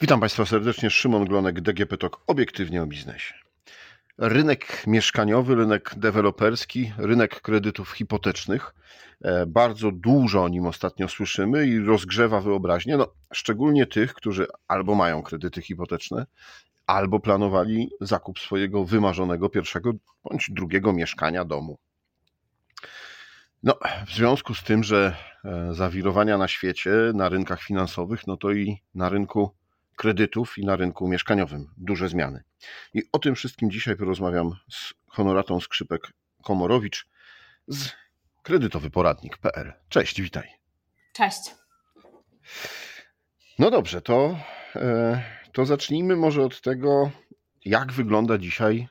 Witam Państwa serdecznie. Szymon Glonek, DGP TOK, obiektywnie o biznesie. Rynek mieszkaniowy, rynek deweloperski, rynek kredytów hipotecznych. E, bardzo dużo o nim ostatnio słyszymy i rozgrzewa wyobraźnię, no, szczególnie tych, którzy albo mają kredyty hipoteczne, albo planowali zakup swojego wymarzonego pierwszego bądź drugiego mieszkania domu. No, w związku z tym, że e, zawirowania na świecie, na rynkach finansowych, no to i na rynku kredytów i na rynku mieszkaniowym duże zmiany. I o tym wszystkim dzisiaj porozmawiam z Honoratą Skrzypek-Komorowicz z kredytowyporadnik.pl. Cześć, witaj. Cześć. No dobrze, to, e, to zacznijmy może od tego, jak wygląda dzisiaj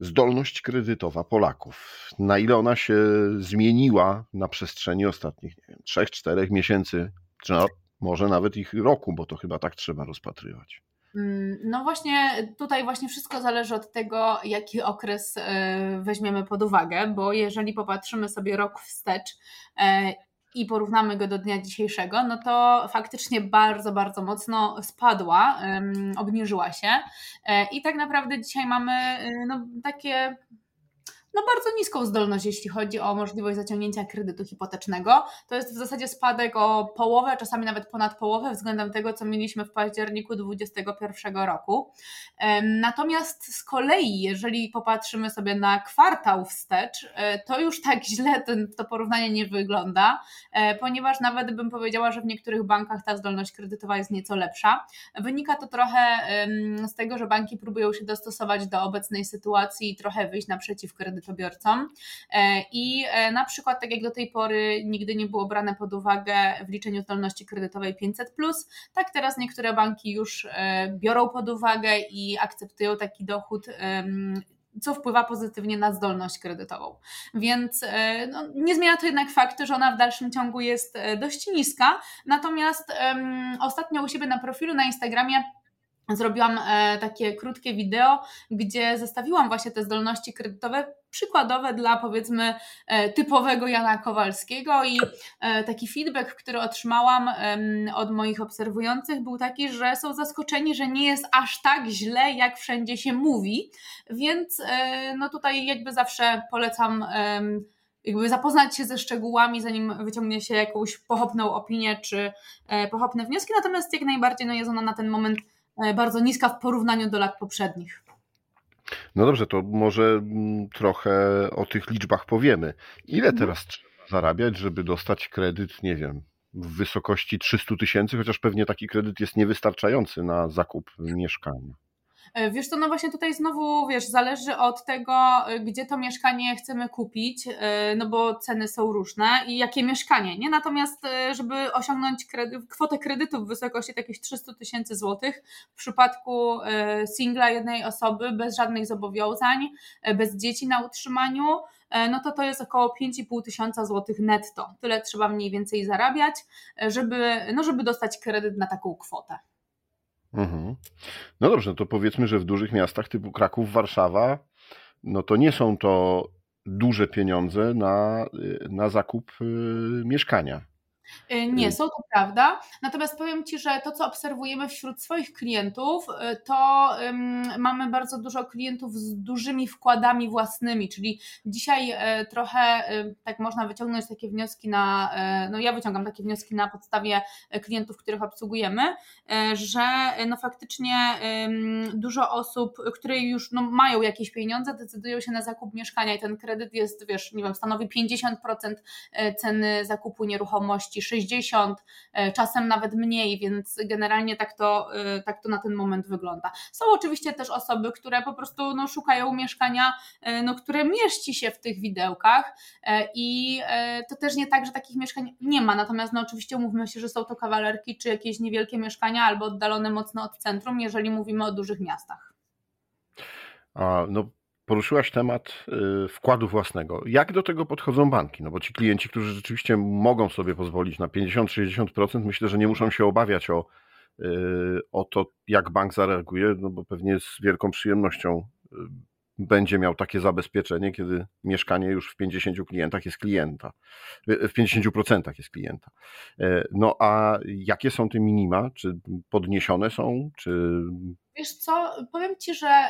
zdolność kredytowa Polaków. Na ile ona się zmieniła na przestrzeni ostatnich nie wiem, 3-4 miesięcy, czy może nawet ich roku, bo to chyba tak trzeba rozpatrywać. Mm, no właśnie, tutaj właśnie wszystko zależy od tego, jaki okres e, weźmiemy pod uwagę, bo jeżeli popatrzymy sobie rok wstecz e, i porównamy go do dnia dzisiejszego, no to faktycznie bardzo, bardzo mocno spadła, obniżyła się e, i tak naprawdę dzisiaj mamy no, takie no bardzo niską zdolność, jeśli chodzi o możliwość zaciągnięcia kredytu hipotecznego. To jest w zasadzie spadek o połowę, czasami nawet ponad połowę względem tego, co mieliśmy w październiku 2021 roku. Natomiast z kolei, jeżeli popatrzymy sobie na kwartał wstecz, e, to już tak źle to porównanie nie wygląda, e, ponieważ nawet bym powiedziała, że w niektórych bankach ta zdolność kredytowa jest nieco lepsza. Wynika to trochę z tego, że banki próbują się dostosować do obecnej sytuacji i trochę wyjść naprzeciw kredytowi kredytobiorcom. E, I e, na przykład, tak jak do tej pory nigdy nie było brane pod uwagę w liczeniu zdolności kredytowej 500, tak teraz niektóre banki już e, biorą pod uwagę i akceptują taki dochód co wpływa pozytywnie na zdolność kredytową. Więc no, nie zmienia to jednak faktu, że ona w dalszym ciągu jest dość niska. Natomiast um, ostatnio u siebie na profilu na Instagramie zrobiłam e, takie krótkie wideo, gdzie zestawiłam właśnie te zdolności kredytowe przykładowe dla powiedzmy e, typowego Jana Kowalskiego i e, taki feedback, który otrzymałam od moich obserwujących był taki, że są zaskoczeni, że nie jest aż tak źle, jak wszędzie się mówi, więc no tutaj jakby zawsze polecam jakby zapoznać się ze szczegółami, zanim wyciągnie się jakąś pochopną opinię czy pochopne wnioski, natomiast jak najbardziej no jest ona na ten moment bardzo niska w porównaniu do lat poprzednich. No dobrze, to może mm, trochę o tych liczbach powiemy. Ile mhm. teraz trzeba zarabiać, żeby dostać kredyt, nie wiem, w wysokości 300 tysięcy, chociaż pewnie taki kredyt jest niewystarczający na zakup mieszkania? E, wiesz to no właśnie tutaj znowu, wiesz, zależy od tego, e, gdzie to mieszkanie chcemy kupić, e, no bo ceny są różne i jakie mieszkanie, nie? Natomiast, żeby osiągnąć kredy, kwotę kredytu w wysokości takich 300 tysięcy złotych, w przypadku singla jednej osoby, bez żadnych zobowiązań, bez dzieci na utrzymaniu, no to to jest około 5,5 tysiąca złotych netto. Tyle trzeba mniej więcej zarabiać, żeby, no żeby dostać kredyt na taką kwotę. Mhm. No dobrze, no to powiedzmy, że w dużych miastach typu Kraków, Warszawa, no to nie są to duże pieniądze na, na zakup y, mieszkania. Y, nie, są to prawda. Natomiast powiem Ci, że to, co obserwujemy wśród swoich klientów, y, to mamy bardzo dużo klientów z dużymi wkładami własnymi, czyli dzisiaj y, trochę tak można wyciągnąć takie wnioski na, no ja wyciągam takie wnioski na podstawie klientów, których obsługujemy, że no faktycznie dużo osób, które już no mają jakieś pieniądze, decydują się na zakup mieszkania i ten kredyt jest, wiesz, nie wiem, stanowi 50% ceny zakupu nieruchomości 60, e, czasem nawet mniej, więc generalnie tak to, e, tak to na ten moment wygląda. Są oczywiście też osoby, które po prostu no, szukają mieszkania, e, no, które mieści się w tych widełkach i to też nie tak, że takich mieszkań nie ma, natomiast no, oczywiście umówmy się, że są to kawalerki czy jakieś niewielkie mieszkania albo oddalone mocno od centrum, jeżeli mówimy o dużych miastach. No poruszyłaś temat y, wkładu własnego. Jak do tego podchodzą banki? No bo ci klienci, którzy rzeczywiście mogą sobie pozwolić na 50-60%, myślę, że nie muszą się obawiać o, y, o to, jak bank zareaguje, no bo pewnie z wielką przyjemnością y, będzie miał takie zabezpieczenie, kiedy mieszkanie już w 50 klientach jest klienta, w 50% jest klienta. E, no a jakie są te minima? Czy podniesione są, czy Wiesz co, powiem Ci, że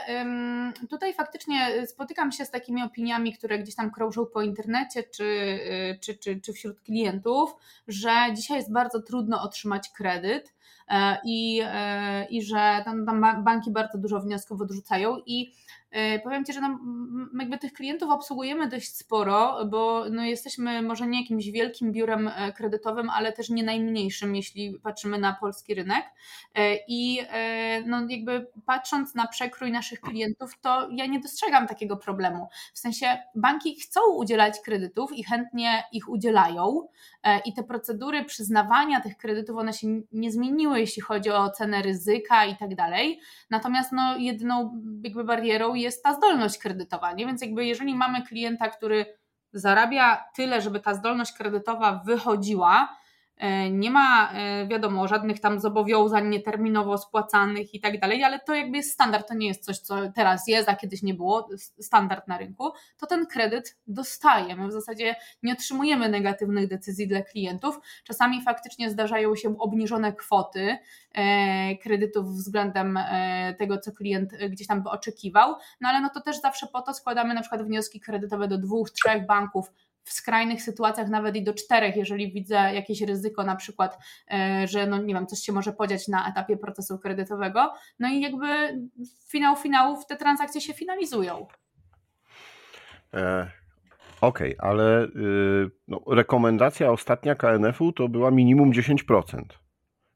tutaj faktycznie spotykam się z takimi opiniami, które gdzieś tam krążą po internecie czy, y, czy, czy, czy wśród klientów, że dzisiaj jest bardzo trudno otrzymać kredyt i, e, i że tam, tam banki bardzo dużo wniosków odrzucają i E, powiem Ci, że no, jakby tych klientów obsługujemy dość sporo, bo no jesteśmy może nie jakimś wielkim biurem e, kredytowym, ale też nie najmniejszym, jeśli patrzymy na polski rynek. E, I no jakby patrząc na przekrój naszych klientów, to ja nie dostrzegam takiego problemu. W sensie banki chcą udzielać kredytów i chętnie ich udzielają, i te procedury przyznawania tych kredytów, one się nie zmieniły, jeśli chodzi o cenę ryzyka i tak dalej. Natomiast no, jedyną jakby barierą jest ta zdolność kredytowa. Nie? Więc jakby jeżeli mamy klienta, który zarabia tyle, żeby ta zdolność kredytowa wychodziła, nie ma, e, wiadomo, żadnych tam zobowiązań nieterminowo spłacanych i tak dalej, ale to jakby jest standard, to nie jest coś, co teraz jest, a kiedyś nie było, standard na rynku, to ten kredyt dostaje. My w zasadzie nie otrzymujemy negatywnych decyzji dla klientów. Czasami faktycznie zdarzają się obniżone kwoty e, kredytów względem tego, co klient gdzieś tam by oczekiwał, no ale no to też zawsze po to składamy na przykład wnioski kredytowe do dwóch, trzech banków w skrajnych sytuacjach nawet i do czterech, jeżeli widzę jakieś ryzyko, na przykład, e, że no nie wiem, coś się może podziać na etapie procesu kredytowego. No i jakby finał finałów te transakcje się finalizują. E, Okej, okay, ale y, no, rekomendacja ostatnia KNF-u to była minimum 10%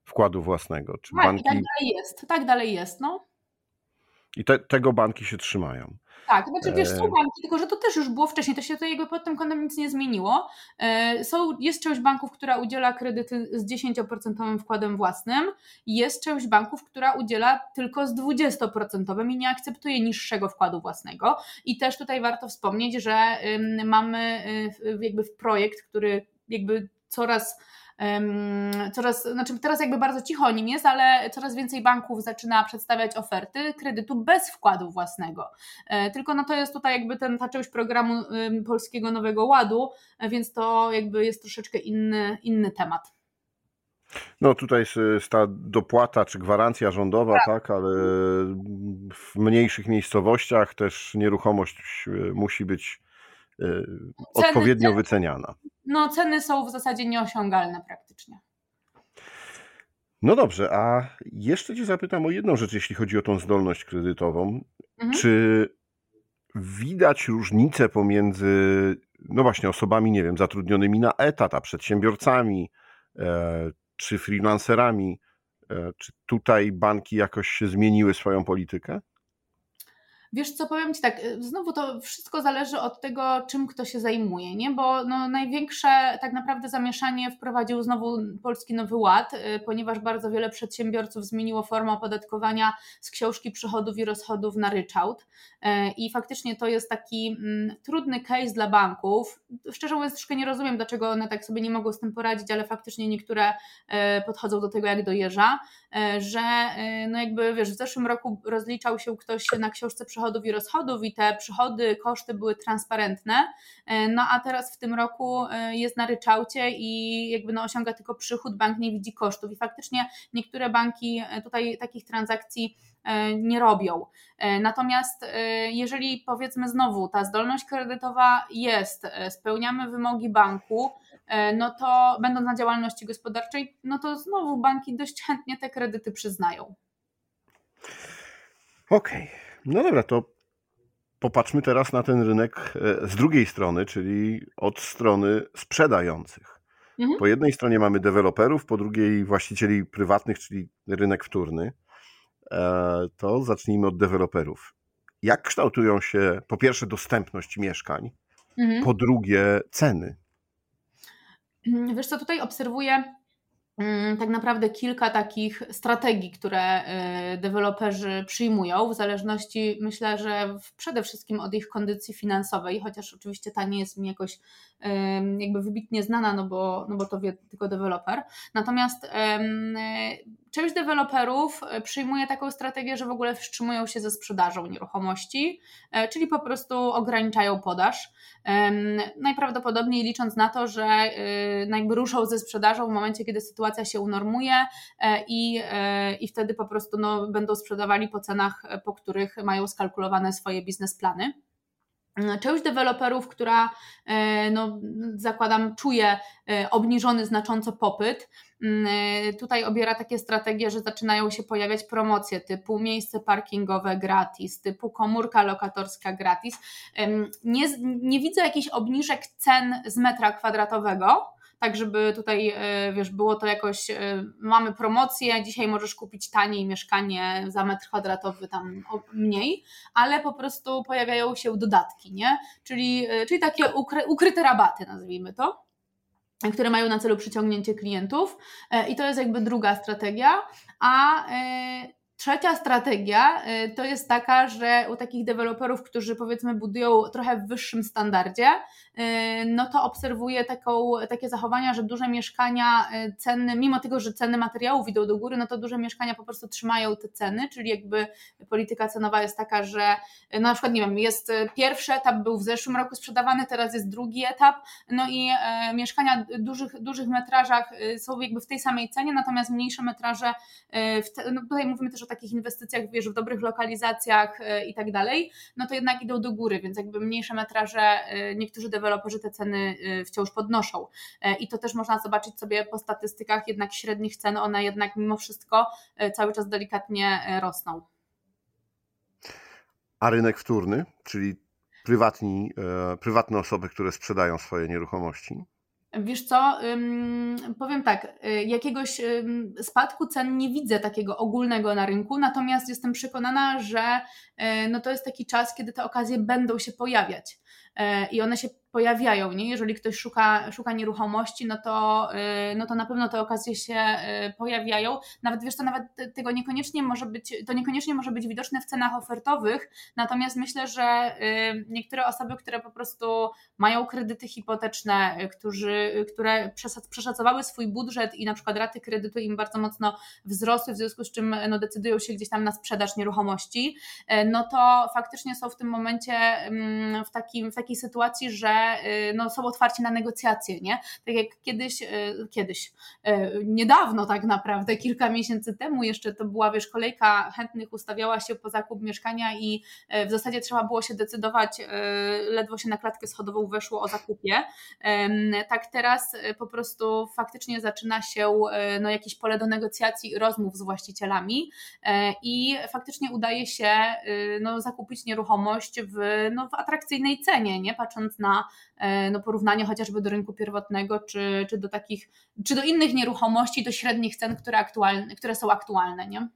wkładu własnego. Czy tak, banki... tak dalej jest, tak dalej jest. No. I te, tego banki się trzymają. Tak, znaczy wiesz, są e. banki, tylko że to też już było wcześniej, to się tutaj jakby pod tym kątem nic nie zmieniło. E, są, jest część banków, która udziela kredyty z 10% wkładem własnym, jest część banków, która udziela tylko z 20% i nie akceptuje niższego wkładu własnego. I też tutaj warto wspomnieć, że mamy y, jakby projekt, który jakby coraz coraz, znaczy teraz jakby bardzo cicho o nim jest, ale coraz więcej banków zaczyna przedstawiać oferty kredytu bez wkładu własnego. E, tylko no to jest tutaj jakby ten, ta część programu Polskiego Nowego Ładu, e, więc to jakby jest troszeczkę inny, inny temat. No tutaj jest ta dopłata czy gwarancja rządowa, tak. tak, ale w mniejszych miejscowościach też nieruchomość e, musi być odpowiednio ceny, wyceniana no ceny są w zasadzie nieosiągalne praktycznie. No dobrze, a jeszcze Cię zapytam o jedną rzecz, jeśli chodzi o tą zdolność kredytową. Mhm. Czy widać różnicę pomiędzy, no właśnie, osobami, nie wiem, zatrudnionymi na etat, a przedsiębiorcami, e, czy freelancerami? E, czy tutaj banki jakoś się zmieniły swoją politykę? Wiesz co, powiem Ci tak, y, znowu to wszystko zależy od tego, czym kto się zajmuje, nie? bo no, największe tak naprawdę zamieszanie wprowadził znowu Polski Nowy Ład, y, ponieważ bardzo wiele przedsiębiorców zmieniło formę opodatkowania z książki przychodów i rozchodów na ryczałt y, i faktycznie to jest taki mm, trudny case dla banków. Szczerze mówiąc troszkę nie rozumiem, dlaczego one tak sobie nie mogą z tym poradzić, ale faktycznie niektóre podchodzą do tego jak do jeża, że no jakby wiesz, w zeszłym roku rozliczał się ktoś na książce przychodów przychodów i rozchodów i te przychody, koszty były transparentne, e, no a teraz w tym roku e, jest na ryczałcie i jakby no osiąga tylko przychód, bank nie widzi kosztów i faktycznie niektóre banki e, tutaj takich transakcji nie robią. Natomiast jeżeli powiedzmy znowu ta zdolność kredytowa jest, spełniamy wymogi banku, no to będąc na działalności gospodarczej, no to znowu banki dość chętnie te kredyty przyznają. Okej. Okay. No dobra, to popatrzmy teraz na ten rynek e, z drugiej strony, czyli od strony sprzedających. Mhm. Po jednej stronie mamy deweloperów, po drugiej właścicieli prywatnych, czyli rynek wtórny. E, to zacznijmy od deweloperów. Jak kształtują się po pierwsze dostępność mieszkań, mhm. po drugie ceny? Wiesz co, tutaj obserwuję Mm, tak naprawdę kilka takich strategii, które y, deweloperzy przyjmują, w zależności myślę, że przede wszystkim od ich kondycji finansowej, chociaż oczywiście ta nie jest mi jakoś jakby wybitnie znana, no bo, no bo to wie tylko deweloper. Natomiast Część deweloperów przyjmuje taką strategię, że w ogóle wstrzymują się ze sprzedażą nieruchomości, czyli po prostu ograniczają podaż. Najprawdopodobniej licząc na to, że no jakby ruszą ze sprzedażą w momencie, kiedy sytuacja się unormuje i, i wtedy po prostu no, będą sprzedawali po cenach, po których mają skalkulowane swoje biznesplany. Część deweloperów, która e, no, zakładam czuje e, obniżony znacząco popyt, mm, e, tutaj obiera takie strategie, że zaczynają się pojawiać promocje typu miejsce parkingowe gratis, typu komórka lokatorska gratis. Nie, nie widzę jakichś obniżek cen z metra kwadratowego, tak żeby tutaj, e, wiesz, było to jakoś, e, mamy promocję, dzisiaj możesz kupić taniej mieszkanie za metr kwadratowy tam mniej, ale po prostu pojawiają się dodatki, nie? Czyli, e, czyli takie ukryte rabaty, nazwijmy to które mają na celu przyciągnięcie klientów i to jest jakby druga strategia, a Trzecia strategia y, to jest taka, że u takich deweloperów, którzy powiedzmy budują trochę w wyższym standardzie, y, no to obserwuję taką, takie zachowania, że duże mieszkania y, ceny, mimo tego, że ceny materiałów idą do góry, no to duże mieszkania po prostu trzymają te ceny, czyli jakby polityka cenowa jest taka, że no na przykład nie wiem, jest pierwszy etap był w zeszłym roku sprzedawany, teraz jest drugi etap, no i mieszkania w dużych, dużych metrażach są jakby w tej samej cenie, natomiast mniejsze metraże, te, no tutaj mówimy też o takich inwestycjach, wiesz, w dobrych lokalizacjach e, i tak dalej, no to jednak idą do góry, więc jakby mniejsze metraże, e, niektórzy deweloperzy te ceny e, wciąż podnoszą. I to też można zobaczyć sobie po statystykach jednak średnich cen, one jednak mimo wszystko cały czas delikatnie rosną. A rynek wtórny, czyli prywatni, prywatne osoby, które sprzedają swoje nieruchomości? Wiesz co, powiem tak, y, jakiegoś spadku cen nie widzę takiego ogólnego na rynku, natomiast jestem przekonana, że y, no to jest taki czas, kiedy te okazje będą się pojawiać i one się pojawiają, nie? Jeżeli ktoś szuka, szuka nieruchomości, no to, y, no to na pewno te okazje się y, pojawiają. Nawet wiesz, to nawet tego niekoniecznie może być, to niekoniecznie może być widoczne w cenach ofertowych, natomiast myślę, że niektóre osoby, które po prostu mają kredyty hipoteczne, którzy, które przeszacowały swój budżet i na przykład raty kredytu im bardzo mocno wzrosły, w związku z czym no, decydują się gdzieś tam na sprzedaż nieruchomości, no to faktycznie są w tym momencie mm, w, takim, w takiej sytuacji, że Y, no, są otwarci na negocjacje, nie? Tak jak kiedyś, y, kiedyś, y, niedawno tak naprawdę, kilka miesięcy temu jeszcze to była, wiesz, kolejka chętnych ustawiała się po zakup mieszkania i w zasadzie trzeba było się decydować, ledwo się na klatkę schodową weszło o zakupie. Tak teraz po prostu faktycznie zaczyna się no, jakieś pole do negocjacji i rozmów z właścicielami i faktycznie udaje się no, zakupić nieruchomość w, no, w atrakcyjnej cenie, nie? patrząc na E, no, porównanie chociażby do rynku pierwotnego, czy, czy do takich, czy do innych nieruchomości, do średnich cen, które, aktualne, które są aktualne, nie?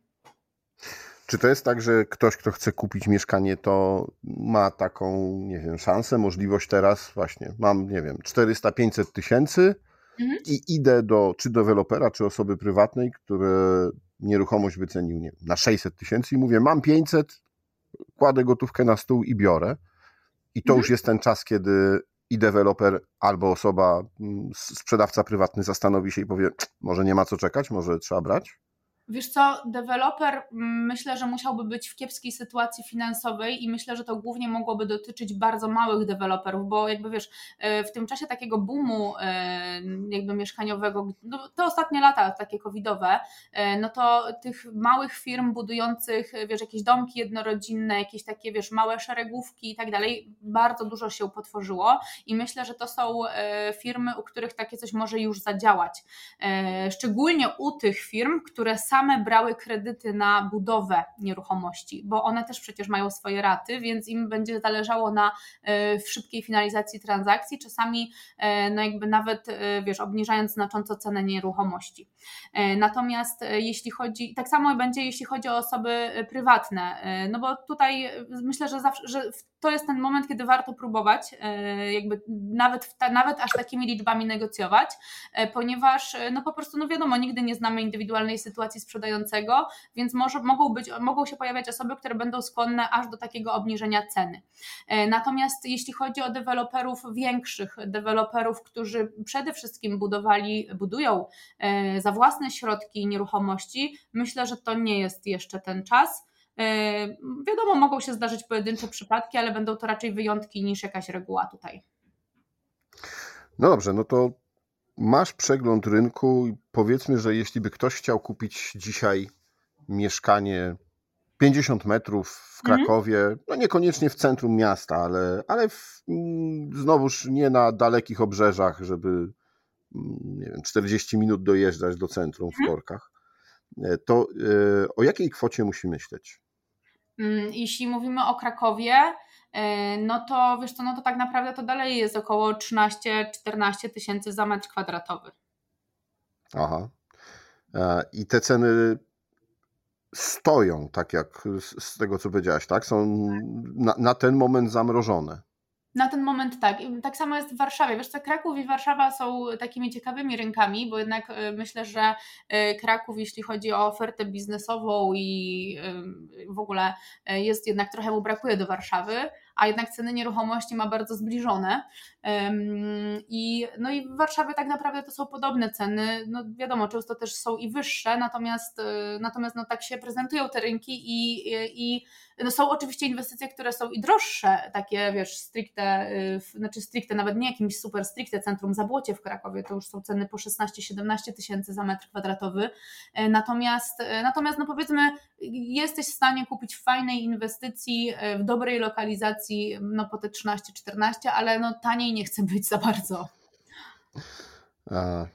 Czy to jest tak, że ktoś, kto chce kupić mieszkanie, to ma taką, nie wiem, szansę, możliwość teraz właśnie, mam, nie wiem, 400-500 tysięcy mhm. i idę do czy dewelopera, czy osoby prywatnej, które nieruchomość wycenił nie, na 600 tysięcy i mówię, mam 500, kładę gotówkę na stół i biorę. I to mhm. już jest ten czas, kiedy i deweloper albo osoba, mm, sprzedawca prywatny zastanowi się i powie, może nie ma co czekać, może trzeba brać? Wiesz co, deweloper mm, myślę, że musiałby być w kiepskiej sytuacji finansowej i myślę, że to głównie mogłoby dotyczyć bardzo małych deweloperów, bo jakby wiesz, e, w tym czasie takiego boomu e, jakby mieszkaniowego, no, te ostatnie lata takie covidowe, e, no to tych małych firm budujących, wiesz, jakieś domki jednorodzinne, jakieś takie, wiesz, małe szeregówki i tak dalej, bardzo dużo się potworzyło i myślę, że to są firmy, u których takie coś może już zadziałać. Szczególnie u tych firm, które same same brały kredyty na budowę nieruchomości, bo one też przecież mają swoje raty, więc im będzie zależało na e, szybkiej finalizacji transakcji, czasami e, no jakby nawet e, wiesz, obniżając znacząco cenę nieruchomości. Natomiast jeśli chodzi, tak samo będzie jeśli chodzi o osoby prywatne, no bo tutaj myślę, że, zawsze, że w to jest ten moment, kiedy warto próbować, e, jakby nawet, nawet aż takimi liczbami negocjować, e, ponieważ no po prostu, no wiadomo, nigdy nie znamy indywidualnej sytuacji sprzedającego, więc może, mogą, być, mogą się pojawiać osoby, które będą skłonne aż do takiego obniżenia ceny. Natomiast jeśli chodzi o deweloperów większych, deweloperów, którzy przede wszystkim budowali, budują za własne środki nieruchomości, myślę, że to nie jest jeszcze ten czas. E, wiadomo, mogą się zdarzyć pojedyncze przypadki, ale będą to raczej wyjątki niż jakaś reguła tutaj. No dobrze, no to masz przegląd rynku i powiedzmy, że jeśli by ktoś chciał kupić dzisiaj mieszkanie 50 metrów w mhm. Krakowie, mhm. no niekoniecznie w centrum miasta, ale, ale w, mm, znowuż nie na dalekich obrzeżach, żeby mm, wiem, 40 minut dojeżdżać do centrum w mhm. korkach, e, to e, o jakiej kwocie musi myśleć? Mm, jeśli mówimy o Krakowie, e, no to wiesz co, no to tak naprawdę to dalej jest około 13-14 tysięcy za metr kwadratowy. Aha. E, I te ceny stoją, tak jak z tego co powiedziałaś, tak? Są na, na ten moment zamrożone. Na ten moment tak. Tak samo jest w Warszawie. Wiesz co, Kraków i Warszawa są takimi ciekawymi rynkami, bo jednak e, myślę, że e, Kraków, jeśli chodzi o ofertę biznesową i w ogóle e, jest jednak trochę mu brakuje do Warszawy, a jednak ceny nieruchomości ma bardzo zbliżone. I, no i w Warszawie tak naprawdę to są podobne ceny. No wiadomo, często też są i wyższe, natomiast, natomiast no tak się prezentują te rynki i, i no są oczywiście inwestycje, które są i droższe, takie wiesz, stricte, y, znaczy stricte, nawet nie jakimś super stricte centrum Zabłocie w Krakowie, to już są ceny po 16-17 tysięcy za metr kwadratowy. E, natomiast, e, natomiast no powiedzmy, jesteś w stanie kupić w fajnej inwestycji, e, w dobrej lokalizacji, no po te 13-14, ale no taniej nie chce być za bardzo. A,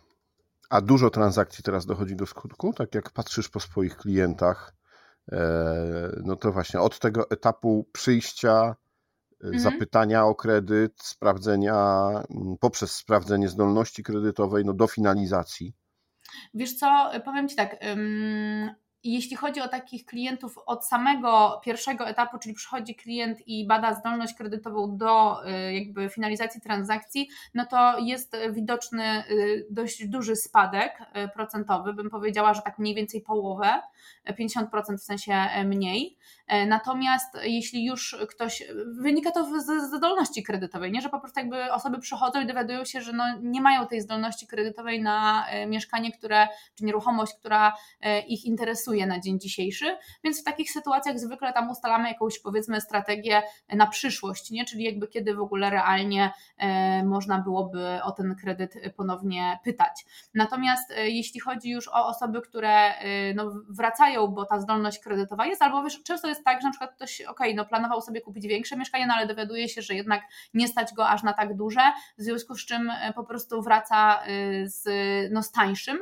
a dużo transakcji teraz dochodzi do skutku? Tak jak patrzysz po swoich klientach, E, no to właśnie od tego etapu przyjścia, e, mhm. zapytania o kredyt, sprawdzenia, poprzez sprawdzenie zdolności kredytowej, no do finalizacji. Wiesz co, powiem Ci tak, jeśli chodzi o takich klientów od samego pierwszego etapu, czyli przychodzi klient i bada zdolność kredytową do y, jakby finalizacji transakcji, no to jest widoczny y, dość duży spadek y, procentowy, bym powiedziała, że tak mniej więcej połowę, 50% w sensie mniej. Natomiast jeśli już ktoś, wynika to ze zdolności kredytowej, nie, że po prostu jakby osoby przychodzą i dowiadują się, że no nie mają tej zdolności kredytowej na mieszkanie, które, czy nieruchomość, która ich interesuje na dzień dzisiejszy, więc w takich sytuacjach zwykle tam ustalamy jakąś powiedzmy strategię na przyszłość, nie? czyli jakby kiedy w ogóle realnie e, można byłoby o ten kredyt ponownie pytać. Natomiast e, jeśli chodzi już o osoby, które e, no, wracają, bo ta zdolność kredytowa jest, albo wiesz, często jest tak, że na przykład ktoś, ok, no planował sobie kupić większe mieszkanie, no ale dowiaduje się, że jednak nie stać go aż na tak duże, w związku z czym po prostu wraca z, no, z tańszym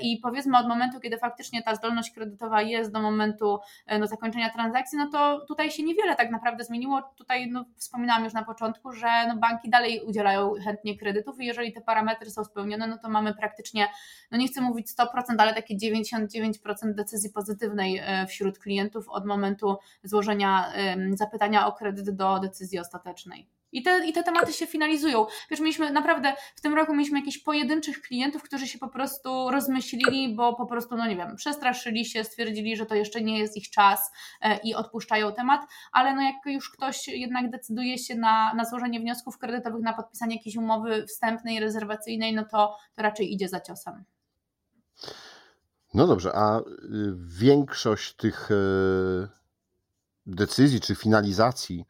i powiedzmy od momentu, kiedy faktycznie ta zdolność kredytowa kredytowa jest do momentu e, no, zakończenia transakcji, no to tutaj się niewiele tak naprawdę zmieniło. Tutaj no, wspominałam już na początku, że no, banki dalej udzielają chętnie kredytów i jeżeli te parametry są spełnione, no to mamy praktycznie, no nie chcę mówić 100%, ale takie 99% decyzji pozytywnej e, wśród klientów od momentu złożenia zapytania o kredyt do decyzji ostatecznej. I te, I te tematy się finalizują. Wiesz, mieliśmy naprawdę, w tym roku mieliśmy jakichś pojedynczych klientów, którzy się po prostu rozmyślili, bo po prostu, no nie wiem, przestraszyli się, stwierdzili, że to jeszcze nie jest ich czas e, i odpuszczają temat, ale no jak już ktoś jednak decyduje się na, na złożenie wniosków kredytowych, na podpisanie jakiejś umowy wstępnej, rezerwacyjnej, no to, to raczej idzie za ciosem. No dobrze, a y, większość tych e, decyzji czy finalizacji,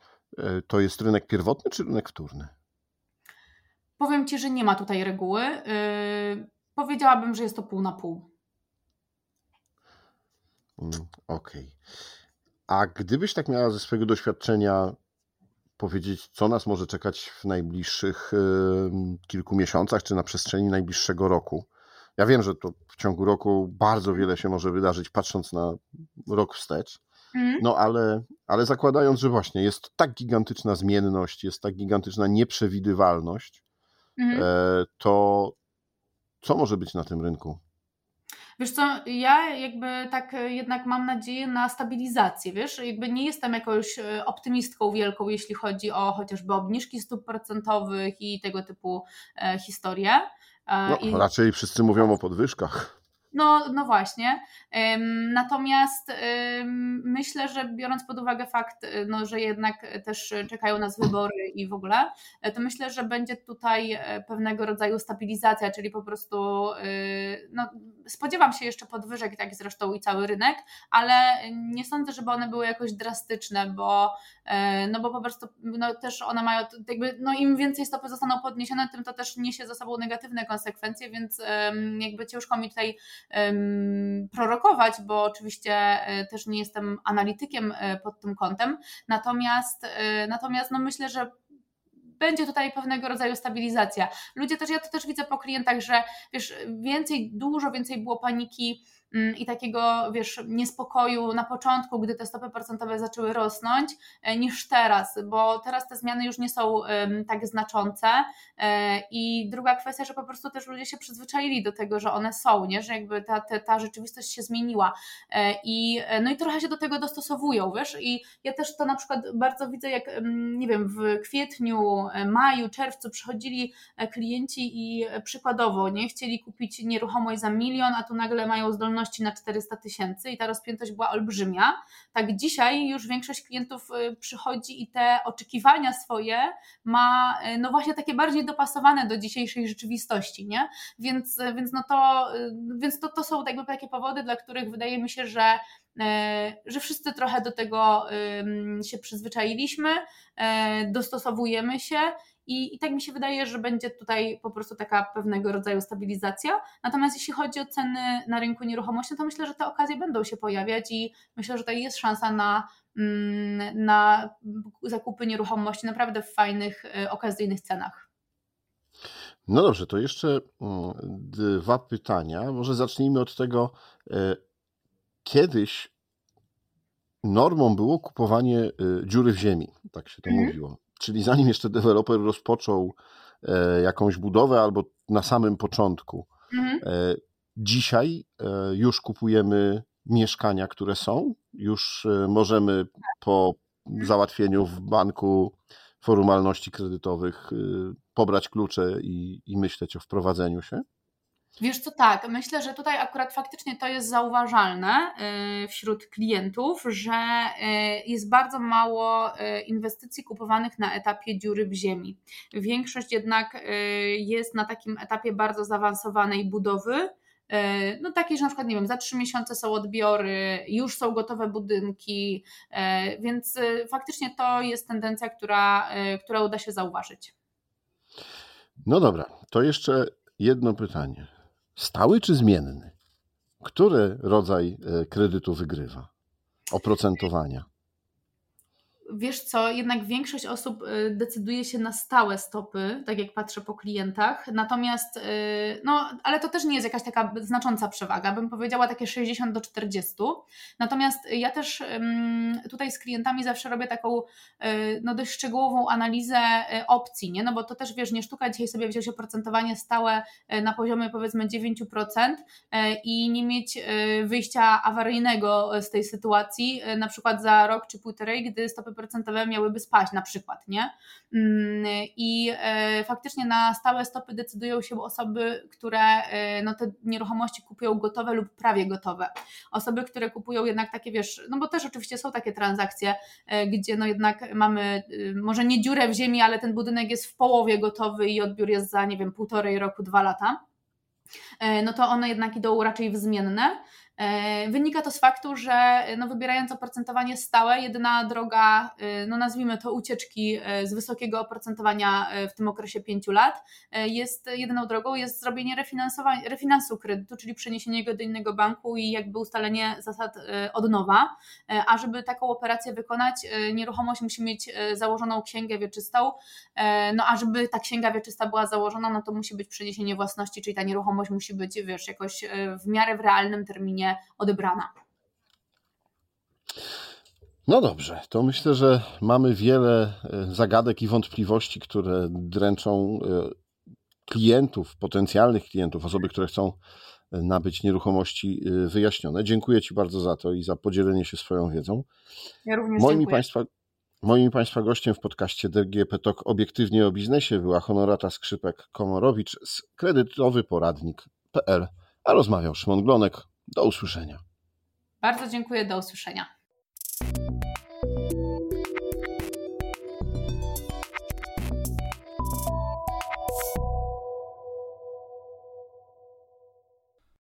to jest rynek pierwotny czy rynek wtórny? Powiem Ci, że nie ma tutaj reguły. E, powiedziałabym, że jest to pół na pół. Mm, okej. Okay. A gdybyś tak miała ze swojego doświadczenia powiedzieć, co nas może czekać w najbliższych kilku miesiącach, czy na przestrzeni najbliższego roku? Ja wiem, że to w ciągu roku bardzo wiele się może wydarzyć, patrząc na rok wstecz. Mhm. No ale, ale zakładając, że właśnie jest tak gigantyczna zmienność, jest tak gigantyczna nieprzewidywalność, mhm. e, to co może być na tym rynku? Wiesz co, ja jakby tak jednak mam nadzieję na stabilizację, wiesz, jakby nie jestem jakąś e, optymistką wielką, jeśli chodzi o chociażby obniżki stóp procentowych i tego typu e, historie. E, no, I... Raczej wszyscy mówią o podwyżkach. No, no właśnie. Natomiast myślę, że biorąc pod uwagę fakt, no, że jednak też czekają nas wybory i w ogóle, to myślę, że będzie tutaj e, pewnego rodzaju stabilizacja, czyli po prostu y, no, spodziewam się jeszcze podwyżek, tak zresztą i cały rynek, ale nie sądzę, żeby one były jakoś drastyczne, bo, e, no bo po prostu no, też one mają, jakby, no im więcej stopy zostaną podniesione, tym to też niesie za sobą negatywne konsekwencje, więc jakby ciężko mi tutaj prorokować, bo oczywiście e, też nie jestem analitykiem e, pod tym kątem. Natomiast, e, natomiast no myślę, że będzie tutaj pewnego rodzaju stabilizacja. Ludzie też, ja to też widzę po klientach, że wiesz, więcej, dużo więcej było paniki i takiego, wiesz, niespodziu na początku, gdy te stopy procentowe zaczęły rosnąć, e, niż teraz, bo teraz te zmiany już nie są tak znaczące. E, I druga kwestia, że po prostu też ludzie się przyzwyczaili do tego, że one są, nie? że jakby ta, ta, ta rzeczywistość się zmieniła. E, I, no i trochę się do tego dostosowują, wiesz, i ja też to na przykład bardzo widzę, jak nie wiem, w kwietniu, maju, czerwcu przychodzili klienci i przykładowo nie chcieli kupić nieruchomość za milion, a tu nagle mają zdolność na 400 tysięcy i ta rozpiętość była olbrzymia. Tak dzisiaj już większość klientów y, przychodzi i te oczekiwania swoje ma y, no właśnie takie bardziej dopasowane do dzisiejszej rzeczywistości, nie? Więc, y, więc no to, więc to, to są jakby takie powody, dla których wydaje mi się, że że wszyscy trochę do tego się przyzwyczailiśmy, dostosowujemy się i, I tak mi się wydaje, że będzie tutaj po prostu taka pewnego rodzaju stabilizacja. Natomiast jeśli chodzi o ceny na rynku nieruchomości, to myślę, że te okazje będą się pojawiać i myślę, że tutaj jest szansa na, mm, na zakupy nieruchomości naprawdę w fajnych, e, okazyjnych cenach. No dobrze, to jeszcze mm, dwa pytania. Może zacznijmy od tego. E, kiedyś normą było kupowanie e, dziury w ziemi, tak się to mhm. mówiło. Czyli zanim jeszcze deweloper rozpoczął e, jakąś budowę albo na samym początku. Mhm. E, dzisiaj e, już kupujemy mieszkania, które są, już możemy po załatwieniu w banku formalności kredytowych pobrać klucze i, i myśleć o wprowadzeniu się. Wiesz co, tak, myślę, że tutaj akurat faktycznie to jest zauważalne y, wśród klientów, że y, jest bardzo mało y, inwestycji kupowanych na etapie dziury w ziemi. Większość jednak jest na takim etapie bardzo zaawansowanej budowy, no takiej, że na przykład, nie wiem, za trzy miesiące są odbiory, już są gotowe budynki, więc faktycznie to jest tendencja, która, która uda się zauważyć. No dobra, to jeszcze jedno pytanie. Stały czy zmienny? Który rodzaj e, kredytu wygrywa? Oprocentowania? Wiesz co, jednak większość osób y, decyduje się na stałe stopy, tak jak patrzę po klientach. Natomiast, y, no, ale to też nie jest jakaś taka znacząca przewaga, bym powiedziała takie 60 do 40. Natomiast ja też tutaj z klientami zawsze robię taką y, no, dość szczegółową analizę opcji, nie? No bo to też wiesz, nie sztuka dzisiaj sobie wziąć oprocentowanie stałe na poziomie powiedzmy 9% i nie mieć wyjścia awaryjnego z tej sytuacji, na przykład za rok czy półtorej, gdy stopy procentowe miałyby spaść na przykład, nie? Mm, I e, faktycznie na stałe stopy decydują się osoby, które e, no, te nieruchomości kupują gotowe lub prawie gotowe. Osoby, które kupują jednak takie, wiesz, no bo też oczywiście są takie transakcje, e, gdzie no jednak mamy może nie dziurę w ziemi, ale ten budynek jest w połowie gotowy i odbiór jest za, nie wiem, półtorej roku, dwa lata no to one jednak idą raczej w zmienne. E, wynika to z faktu, że no wybierając oprocentowanie stałe, jedyna droga, e, no nazwijmy to ucieczki e, z wysokiego oprocentowania w tym okresie 5 lat, jest jedyną drogą jest zrobienie refinansu kredytu, czyli przeniesienie go do innego banku i jakby ustalenie zasad od nowa. A żeby taką operację wykonać, nieruchomość musi mieć założoną księgę wieczystą. No a żeby ta księga wieczysta była założona, no to musi być przeniesienie własności, czyli ta nieruchomość musi być, wiesz, jakoś w miarę w realnym terminie odebrana. No dobrze, to myślę, że mamy wiele e, zagadek i wątpliwości, które dręczą e, klientów, potencjalnych klientów, osoby, które chcą nabyć nieruchomości wyjaśnione. Dziękuję Ci bardzo za to i za podzielenie się swoją wiedzą. Ja również Moim dziękuję. Państwa, moim Państwa gościem w podcaście DGP Talk obiektywnie o biznesie była Honorata Skrzypek-Komorowicz z kredytowyporadnik.pl, a rozmawiał Szymon Glonek. Do usłyszenia. Bardzo dziękuję, do usłyszenia.